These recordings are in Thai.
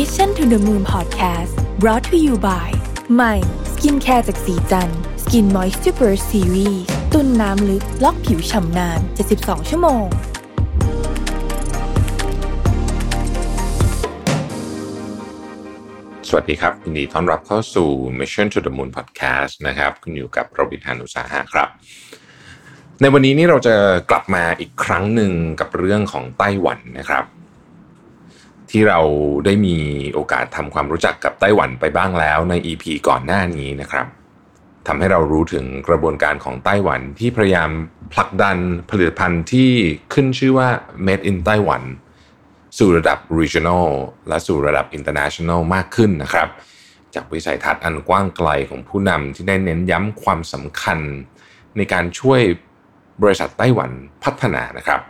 Mission to the Moon Podcast brought to you by ใหม่ skincare จากศรีจันทร์ Skin Moisture Burst Series ตุนน้ำลึกล็อกผิวฉ่ำนาน 72 ชั่วโมง สวัสดีครับยินดีต้อนรับเข้าสู่ Mission to the Moon Podcast นะครับคุณอยู่กับรวิศ หาญอุตสาหะครับ ในวันนี้นี่เราจะกลับมาอีกครั้งหนึ่งกับเรื่องของไต้หวันนะครับ ที่เราได้มีโอกาสทำความรู้จักกับไต้หวันไปบ้างแล้วใน EP ก่อนหน้านี้นะครับทำให้เรารู้ถึงกระบวนการของไต้หวันที่พยายามผลักดันผลิตภัณฑ์ที่ขึ้นชื่อว่า Made in ไต้หวัน สู่ระดับ regional และสู่ระดับ international มากขึ้นนะครับ จากวิสัยทัศน์อันกว้างไกลของผู้นำที่ได้เน้นย้ำความสำคัญ ในการช่วยบริษัทไต้หวันพัฒนานะครับ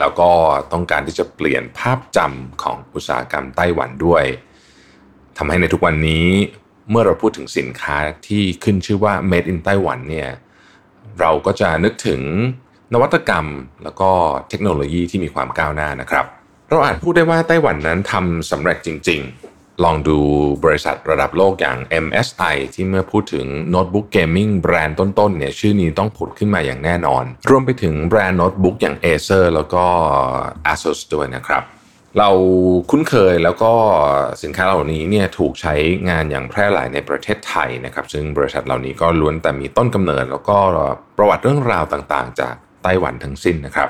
แล้วก็ต้องการที่จะเปลี่ยนภาพจำของอุตสาหกรรมไต้หวันด้วยทำให้ในทุกวันนี้เมื่อเราพูดถึงสินค้าที่ขึ้นชื่อว่า made in ไต้หวันเนี่ยเราก็จะนึกถึงนวัตกรรมแล้วก็เทคโนโลยีที่มีความก้าวหน้านะครับ เราอาจพูดได้ว่าไต้หวันนั้นทำสำเร็จจริงๆ ลองดูบริษัทระดับโลกอย่าง MSI ที่เมื่อพูดถึงโน้ตบุ๊ก gaming แบรนด์ต้นๆเนี่ยชื่อนี้ต้องผุดขึ้นมาอย่างแน่นอน รวมไปถึงแบรนด์โน้ตบุ๊กอย่าง Acer แล้วก็ ASUS ด้วยนะครับ เราคุ้นเคยแล้วก็สินค้าเหล่านี้เนี่ยถูกใช้งานอย่างแพร่หลายในประเทศไทยนะครับ ซึ่งบริษัทเหล่านี้ก็ล้วนแต่มีต้นกำเนิด แล้วก็ประวัติเรื่องราวต่างๆ จากไต้หวันทั้งสิ้นนะครับ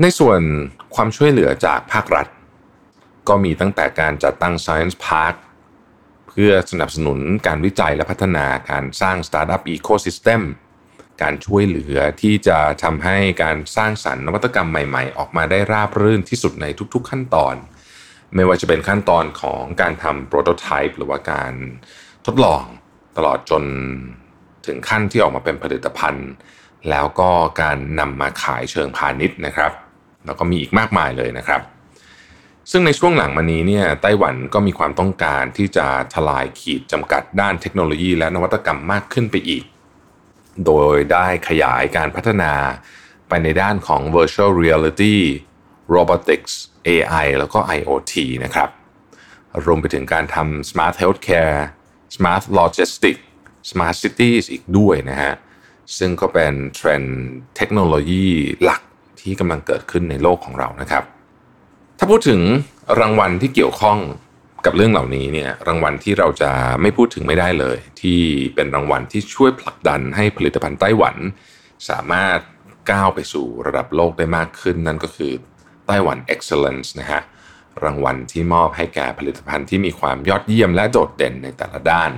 ในส่วนความช่วยเหลือจากภาครัฐ ก็มีตั้งแต่การจัดตั้ง Science Park เพื่อสนับสนุนการวิจัยและพัฒนาการสร้าง Startup Ecosystem การช่วยเหลือที่จะทำให้การสร้างสรรค์นวัตกรรมใหม่ๆ ออกมาได้ราบรื่นที่สุดในทุกๆขั้นตอน ไม่ว่าจะเป็นขั้นตอนของการทำโปรโตไทป์หรือว่าการทดลองตลอดจนถึงขั้นที่ออกมาเป็นผลิตภัณฑ์ แล้วก็การนำมาขายเชิงพาณิชย์นะครับ แล้วก็มีอีกมากมายเลยนะครับ ซึ่งในช่วงหลังมานี้เนี่ยไต้หวันก็มีความต้องการที่จะทลายขีดจำกัดด้านเทคโนโลยีและนวัตกรรมมากขึ้นไปอีก โดยได้ขยายการพัฒนาไปในด้านของ virtual reality robotics AI แล้วก็ IoT นะครับ รวมไปถึงการทำ smart healthcare smart logistics smart cities อีกด้วยนะฮะ ซึ่งก็เป็นเทรนด์เทคโนโลยีหลักที่กำลังเกิดขึ้นในโลกของเรานะครับ ถ้าพูดถึงรางวัลที่เกี่ยวข้องกับเรื่องเหล่านี้เนี่ยรางวัลที่เราจะไม่พูดถึงไม่ได้เลย ที่เป็นรางวัลที่ช่วยผลักดันให้ผลิตภัณฑ์ไต้หวัน สามารถก้าวไปสู่ระดับโลกได้มากขึ้น นั่นก็คือไต้หวัน Excellence นะฮะรางวัลที่มอบให้แก่ผลิตภัณฑ์ที่มีความยอดเยี่ยมและโดดเด่นในแต่ละด้าน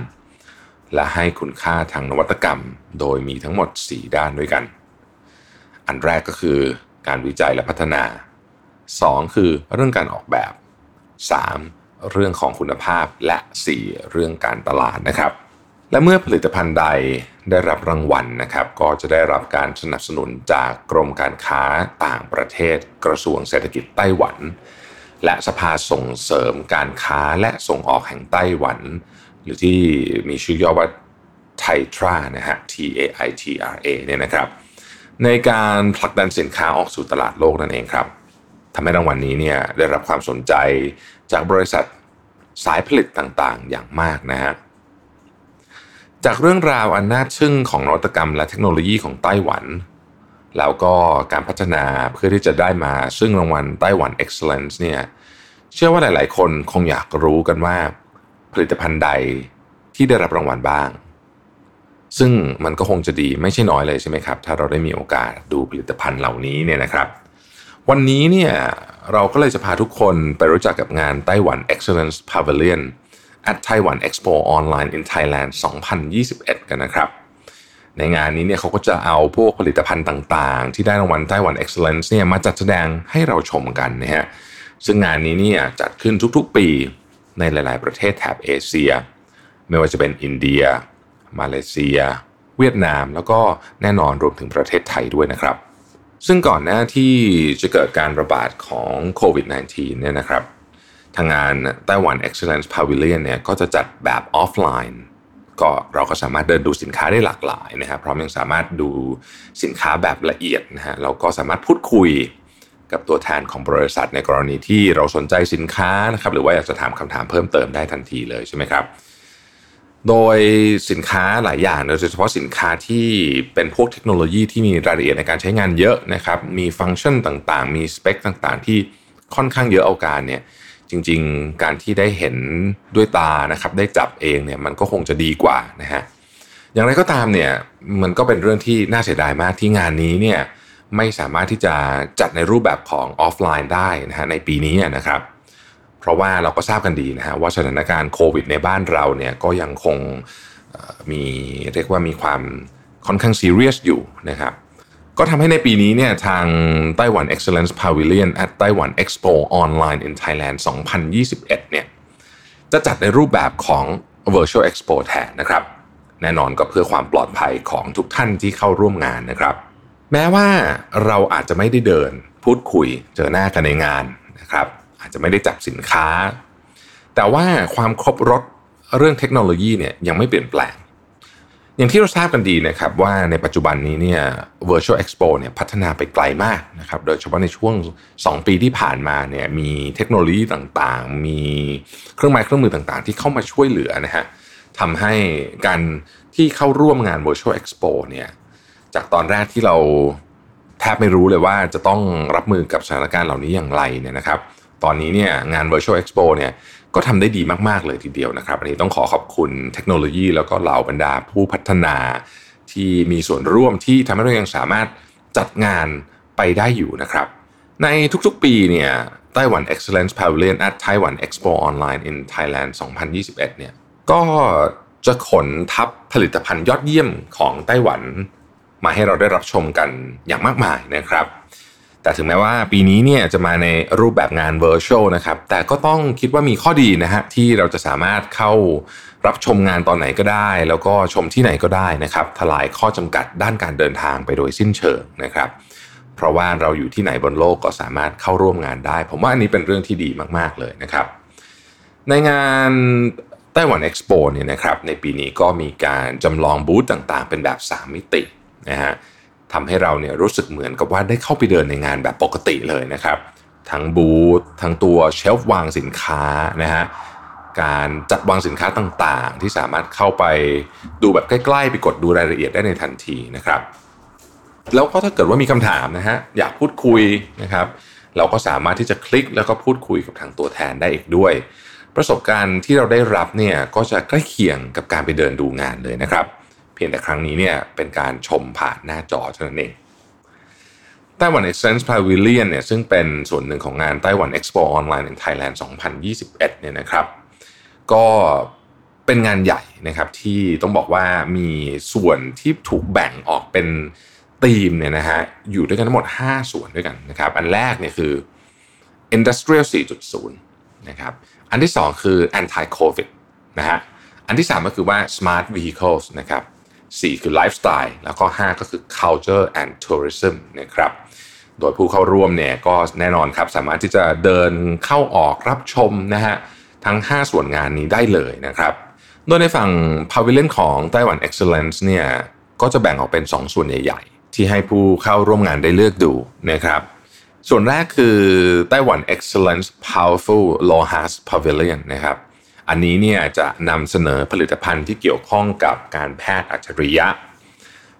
และให้คุณค่าทางนวัตกรรม โดยมีทั้งหมด 4 ด้านด้วยกัน อันแรกก็คือการวิจัยและพัฒนา 2 คือเรื่องการออกแบบ 3. เรื่องของคุณภาพและ 4. เรื่องการตลาดนะครับ และเมื่อผลิตภัณฑ์ใดได้รับรางวัลนะครับ ก็จะได้รับการสนับสนุนจากกรมการค้าต่างประเทศ กระทรวงเศรษฐกิจไต้หวัน และสภาส่งเสริมการค้าและส่งออกแห่งไต้หวัน หรือที่มีชื่อย่อว่าไททรานะฮะ T A I T R A เนี่ยนะครับ ในการผลักดันสินค้าออกสู่ตลาดโลกนั่นเองครับ ทำให้รางวัลนนี้เนี่ยได้รับความสนใจจากบริษัทสายผลิตต่างๆ อย่างมากนะฮะจากเรื่องราวอันน่าทึ่งของนวัตกรรมและเทคโนโลยีของไต้หวัน แล้วก็การพัฒนาเพื่อที่จะได้มาซึ่งรางวัลไต้หวัน Excellence เนี่ยเชื่อว่าหลาย ๆ คนคงอยากรู้กันว่า ผลิตภัณฑ์ใดที่ได้รับรางวัลบ้าง ซึ่งมันก็คงจะดีไม่ใช่น้อยเลยใช่ไหมครับ ถ้าเราได้มีโอกาสดูผลิตภัณฑ์เหล่านี้เนี่ยนะครับ วันนี้เนี่ยเราก็เลยจะพาทุกคนไปรู้จักกับงานไต้หวัน Excellence Pavilion at Taiwan Expo Online in Thailand 2021 กันนะครับ ในงานนี้เนี่ยเขาก็จะเอาพวกผลิตภัณฑ์ต่างๆ ที่ได้รางวัลไต้หวัน Excellence เนี่ยมาจัดแสดงให้เราชมกันนะฮะซึ่งงานนี้เนี่ยจัดขึ้นทุกๆปีในหลาย ๆ ประเทศแถบเอเชีย ไม่ว่าจะเป็นอินเดีย มาเลเซีย เวียดนาม แล้วก็แน่นอนรวมถึงประเทศไทยด้วยนะครับ ซึ่งก่อนหน้าที่จะเกิดการระบาดของโควิด -19 เนี่ยนะครับ ทางงานไต้หวัน Excellence Pavilion เนี่ยก็จะจัดแบบออฟไลน์ ก็เราก็สามารถเดินดูสินค้าได้หลากหลายนะครับพร้อมยังสามารถดูสินค้าแบบละเอียดนะฮะเราก็สามารถพูดคุยกับตัวแทนของบริษัทในกรณีที่เราสนใจสินค้านะครับหรือว่าอยากจะถามคำถามเพิ่มเติมได้ทันทีเลยใช่ไหมครับ โดยสินค้าหลายอย่างโดยเฉพาะสินค้าที่เป็นพวกเทคโนโลยีที่มีรายละเอียดในการใช้งานเยอะนะครับ มีฟังก์ชันต่างๆ มีสเปคต่างๆ ที่ค่อนข้างเยอะเอาการเนี่ยจริงๆ การที่ได้เห็นด้วยตานะครับ ได้จับเองเนี่ยมันก็คงจะดีกว่านะฮะอย่างไรก็ตามเนี่ยมันก็เป็นเรื่องที่น่าเสียดายมากที่งานนี้เนี่ยไม่สามารถที่จะจัดในรูปแบบของออฟไลน์ได้นะฮะในปีนี้นะครับ เพราะว่าเราก็ทราบกันดีนะฮะว่าสถานการณ์โควิด ในบ้านเราเนี่ยก็ยังคงมีเรียกว่ามีความค่อนข้างซีเรียสอยู่นะครับก็ทำให้ในปีนี้เนี่ยทางไต้หวัน Excellence Pavilion at ไต้หวัน Expo Online in Thailand 2021เนี่ยจะจัดในรูปแบบของ Virtual Expo แทนนะครับ แน่นอนก็เพื่อความปลอดภัยของทุกท่านที่เข้าร่วมงานนะครับ แม้ว่าเราอาจจะไม่ได้เดินพูดคุยเจอหน้ากันในงานนะครับ อาจจะไม่ได้จับสินค้า แต่ว่าความครบรถเรื่องเทคโนโลยีเนี่ยยังไม่เปลี่ยนแปลง อย่างที่เราทราบกันดีนะครับว่าในปัจจุบันนี้เนี่ย Virtual Expo เนี่ยพัฒนาไปไกลมากนะครับโดยเฉพาะในช่วง 2 ปีที่ผ่านมาเนี่ยมีเทคโนโลยีต่างๆ มีเครื่องไม้เครื่องมือต่างๆ ที่เข้ามาช่วยเหลือนะฮะทำให้การที่เข้าร่วมงาน Virtual Expo เนี่ยจากตอนแรกที่เราแทบไม่รู้เลยว่าจะต้องรับมือกับสถานการณ์เหล่านี้อย่างไรเนี่ยนะครับ ตอนนี้เนี่ยงาน Virtual Expo เนี่ยก็ทำได้ดีมาก ๆ เลยทีเดียวนะครับอันนี้ต้องขอขอบคุณเทคโนโลยี แล้วก็เหล่าบรรดาผู้พัฒนา ที่มีส่วนร่วมที่ทำให้เรายังสามารถจัดงานไปได้อยู่นะครับ ในทุกๆปีเนี่ยไต้หวัน Excellence Pavilion at Taiwan Expo Online in Thailand 2021 เนี่ยก็จะขนทับผลิตภัณฑ์ยอดเยี่ยมของไต้หวัน มาให้เราได้รับชมกันอย่างมากมายนะครับ แต่ถึงแม้ว่าปีนี้เนี่ยจะมาในรูปแบบงาน virtual นะครับ แต่ก็ต้องคิดว่ามีข้อดีนะฮะที่เราจะสามารถเข้ารับชมงานตอนไหนก็ได้ แล้วก็ชมที่ไหนก็ได้นะครับทลายข้อจำกัดด้านการเดินทางไปโดยสิ้นเชิงนะครับ เพราะว่าเราอยู่ที่ไหนบนโลกก็สามารถเข้าร่วมงานได้ ผมว่าอันนี้เป็นเรื่องที่ดีมาก ๆ เลยนะครับ ในงานไต้หวันเอ็กซ์โปเนี่ยนะครับในปีนี้ก็มีการจำลองบูธต่างๆ เป็นแบบ 3 มิตินะฮะ ทำให้เราเนี่ยรู้สึกเหมือนกับว่าได้เข้าไปเดินในงานแบบปกติเลยนะครับ ทั้งบูธทั้งตัวเชลฟ์วางสินค้านะฮะการจัดวางสินค้าต่างๆ ที่สามารถเข้าไปดูแบบใกล้ๆ ไปกดดูรายละเอียดได้ในทันทีนะครับ แล้วก็ถ้าเกิดว่ามีคำถามนะฮะอยากพูดคุยนะครับเราก็สามารถที่จะคลิกแล้วก็พูดคุยกับทางตัวแทนได้อีกด้วย ประสบการณ์ที่เราได้รับเนี่ยก็จะใกล้เคียงกับการไปเดินดูงานเลยนะครับ เพียงแต่ครั้งนี้เนี่ยเป็นการชมผ่านหน้าจอเท่านั้นเองไต้หวัน Excellence Pavilion เนี่ยซึ่งเป็นส่วนหนึ่งของงานไต้หวัน Expo Online in Thailand 2021เนี่ยนะครับก็เป็นงานใหญ่นะครับที่ต้องบอกว่ามีส่วนที่ถูกแบ่งออกเป็นธีมเนี่ยนะฮะอยู่ด้วยกันทั้งหมด 5 ส่วนด้วยกันนะครับอันแรกเนี่ยคือ Industrial 4.0นะครับอันที่ 2 คือ Anti COVID นะฮะอันที่ 3 ก็คือว่า Smart Vehicles นะครับ 4 คือไลฟ์สไตล์แล้วก็ 5 ก็คือ culture and tourism นะครับโดยผู้เข้าร่วมเนี่ยก็แน่นอนครับสามารถที่จะเดินเข้าออกรับชมนะฮะทั้ง 5 ส่วนงานนี้ได้เลยนะครับ โดยในฝั่ง Pavilion ของไต้หวัน Excellence เนี่ยก็จะแบ่งออกเป็น 2 ส่วนใหญ่ๆ ที่ให้ผู้เข้าร่วมงานได้เลือกดูนะครับ ส่วนแรกคือTaiwan Excellence Powerful Lohas Pavilion นะครับ อันนี้เนี่ยจะนำเสนอผลิตภัณฑ์ที่เกี่ยวข้องกับการแพทย์อัจฉริยะ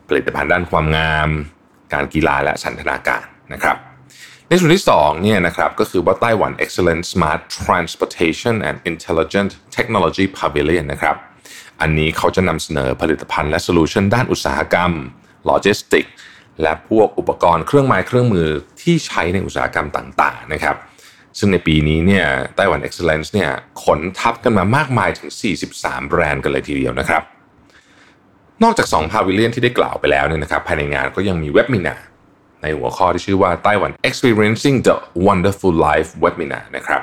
ผลิตภัณฑ์ด้านความงาม การกีฬาและสันทนาการนะครับในส่วนที่2เนี่ยนะครับก็คือว่าไต้หวัน Excellent Smart Transportation and Intelligent Technology Pavilion นะครับอันนี้เขาจะนำเสนอผลิตภัณฑ์และ solution ด้านอุตสาหกรรมโลจิสติกและพวกอุปกรณ์เครื่องไม้เครื่องมือที่ใช้ในอุตสาหกรรมต่างๆนะครับ ซึ่งในปีนี้เนี่ยไต้หวัน Excellence เนี่ยขนทับกันมามากมายถึง 43 แบรนด์กันเลยทีเดียวนะครับ นอกจาก 2 พาวิเลียนที่ได้กล่าวไปแล้วเนี่ยนะครับภายในงานก็ยังมีเว็บมินาในหัวข้อที่ชื่อว่าไต้หวัน Experiencing the Wonderful Life Webinar นะครับ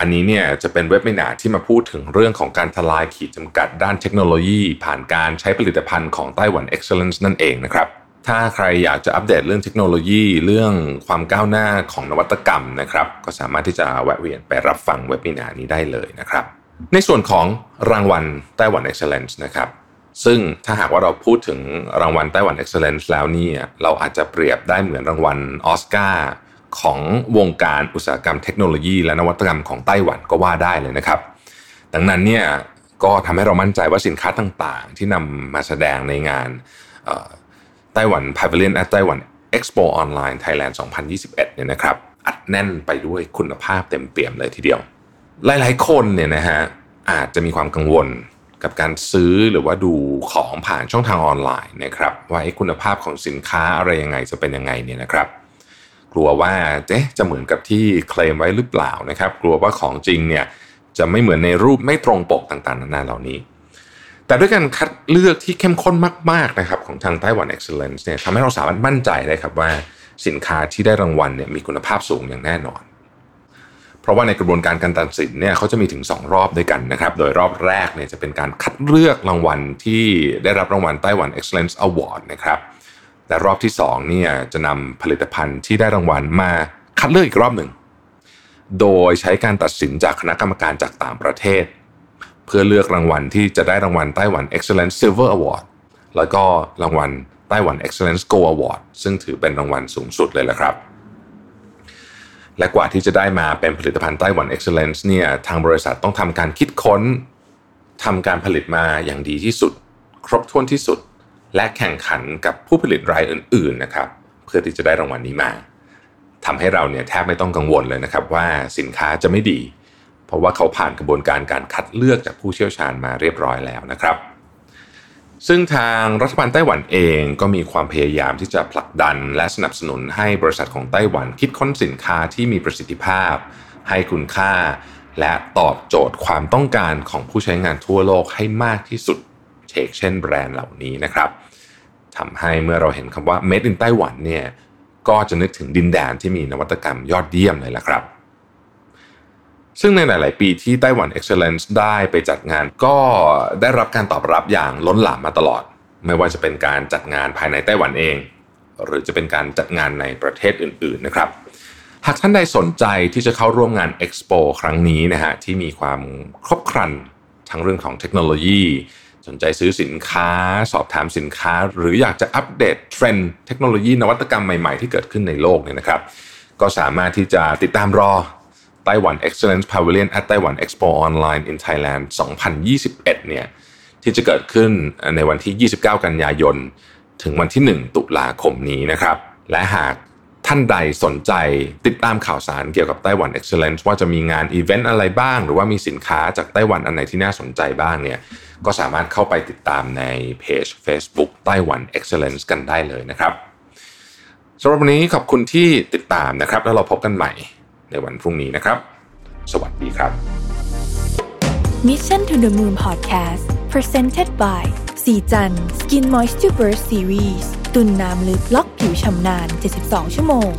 อันนี้เนี่ยจะเป็นเว็บมินาที่มาพูดถึงเรื่องของการทลายขีดจำกัดด้านเทคโนโลยี ผ่านการใช้ผลิตภัณฑ์ของไต้หวัน Excellence นั่นเองนะครับ ถ้าใครอยากจะอัปเดตเรื่องเทคโนโลยีเรื่องความก้าวหน้าของนวัตกรรมนะครับ ก็สามารถที่จะแวะเวียนไปรับฟังเว็บมินานี้ได้เลยนะครับ ในส่วนของรางวัลไต้หวัน Excellence นะครับซึ่งถ้าหากว่าเราพูดถึงรางวัลไต้หวัน Excellence แล้วนี่เราอาจจะเปรียบได้เหมือนรางวัลออสการ์ของวงการอุตสาหกรรมเทคโนโลยี และนวัตกรรมของไต้หวันก็ว่าได้เลยนะครับ ดังนั้นเนี่ยก็ทำให้เรามั่นใจว่าสินค้าต่างๆ ที่นำมาแสดงในงาน ต้หวัน Pavilion at ไต้หวัน Expo Online Thailand 2021 เนี่ยนะครับอัดแน่นไปด้วยคุณภาพเต็มเปี่ยมเลยทีเดียว หลายๆคนเนี่ยนะฮะอาจจะมีความกังวลกับการซื้อหรือว่าดูของผ่านช่องทางออนไลน์นะครับว่าคุณภาพของสินค้าอะไรยังไงจะเป็นยังไงเนี่ยนะครับ กลัวว่าเจ๊จะเหมือนกับที่เคลมไว้หรือเปล่านะครับ กลัวว่าของจริงเนี่ยจะไม่เหมือนในรูปไม่ตรงปกต่างๆนานาเหล่านี้ แต่ด้วยการคัดเลือกที่เข้มข้นมากๆนะครับของทางไต้หวัน Excellence เนี่ยทำให้เราสามารถมั่นใจได้ครับว่าสินค้าที่ได้รางวัลเนี่ยมีคุณภาพสูงอย่างแน่นอน เพราะว่าในกระบวนการการตัดสินเนี่ยเขาจะมีถึง 2 รอบด้วยกันนะครับ โดยรอบแรกเนี่ยจะเป็นการคัดเลือกรางวัลที่ได้รับรางวัลไต้หวัน Excellence Award นะครับและรอบที่2เนี่ยจะนำผลิตภัณฑ์ที่ได้รางวัลมาคัดเลือกอีกรอบหนึ่ง โดยใช้การตัดสินจากคณะกรรมการจากต่างประเทศ เพื่อเลือกรางวัลที่จะได้รางวัลไต้หวัน Excellence Silver Award แล้วก็รางวัลไต้หวัน Excellence Go Award ซึ่งถือเป็นรางวัลสูงสุดเลยละครับ และกว่าที่จะได้มาเป็นผลิตภัณฑ์ไต้หวัน Excellence เนี่ยทางบริษัทต้องทำการคิดค้นทำการผลิตมาอย่างดีที่สุด ครบถ้วนที่สุด และแข่งขันกับผู้ผลิตรายอื่นๆนะครับเพื่อที่จะได้รางวัลนี้มาทำให้เราเนี่ยแทบไม่ต้องกังวลเลยนะครับว่าสินค้าจะไม่ดี เพราะว่าเขาผ่านกระบวนการการคัดเลือกจากผู้เชี่ยวชาญมาเรียบร้อยแล้วนะครับ ซึ่งทางรัฐบาลไต้หวันเองก็มีความพยายามที่จะผลักดันและสนับสนุนให้บริษัทของไต้หวันคิดค้นสินค้าที่มีประสิทธิภาพ ให้คุณค่า และตอบโจทย์ความต้องการของผู้ใช้งานทั่วโลกให้มากที่สุดเชกเช่นแบรนด์เหล่านี้นะครับทำให้เมื่อเราเห็นคำว่า Made in ไต้หวันเนี่ยก็จะนึกถึงดินแดนที่มีนวัตกรรมยอดเยี่ยมเลยละครับ ซึ่งในหลาย ๆ ปีที่ไต้หวัน Excellence ได้ไปจัดงาน ก็ได้รับการตอบรับอย่างล้นหลามมาตลอด ไม่ว่าจะเป็นการจัดงานภายในไต้หวันเอง หรือจะเป็นการจัดงานในประเทศอื่น ๆ นะครับหากท่านใดสนใจที่จะเข้าร่วมงาน Expo ครั้งนี้นะฮะที่มีความครบครันทั้งเรื่องของเทคโนโลยี สนใจซื้อสินค้า สอบถามสินค้า หรืออยากจะอัปเดตเทรนด์เทคโนโลยีนวัตกรรมใหม่ ๆ ที่เกิดขึ้นในโลกเนี่ยนะครับ ก็สามารถที่จะติดตามรอ Taiwan Excellence Pavilion at Taiwan Expo Online in Thailand 2021 เนี่ยที่จะเกิดขึ้นในวันที่ 29 กันยายน ถึงวันที่ 1 ตุลาคมนี้นะครับ และหากท่านใดสนใจติดตามข่าวสารเกี่ยวกับไต้หวัน Excellence ว่าจะมีงานอีเวนต์อะไรบ้าง หรือว่ามีสินค้าจากไต้หวันอันไหนที่น่าสนใจบ้างเนี่ยก็สามารถเข้าไปติดตามในเพจ Facebook ไต้หวัน Excellence กันได้เลยนะครับสำหรับวันนี้ขอบคุณที่ติดตามนะครับ แล้วเราพบกันใหม่ ในวันพรุ่งนี้นะครับ สวัสดีครับ Mission to the Moon Podcast Presented by สีจัน Skin Moisture Burst Series ตุนน้ำลึกล็อกผิวชำนาน 72 ชั่วโมง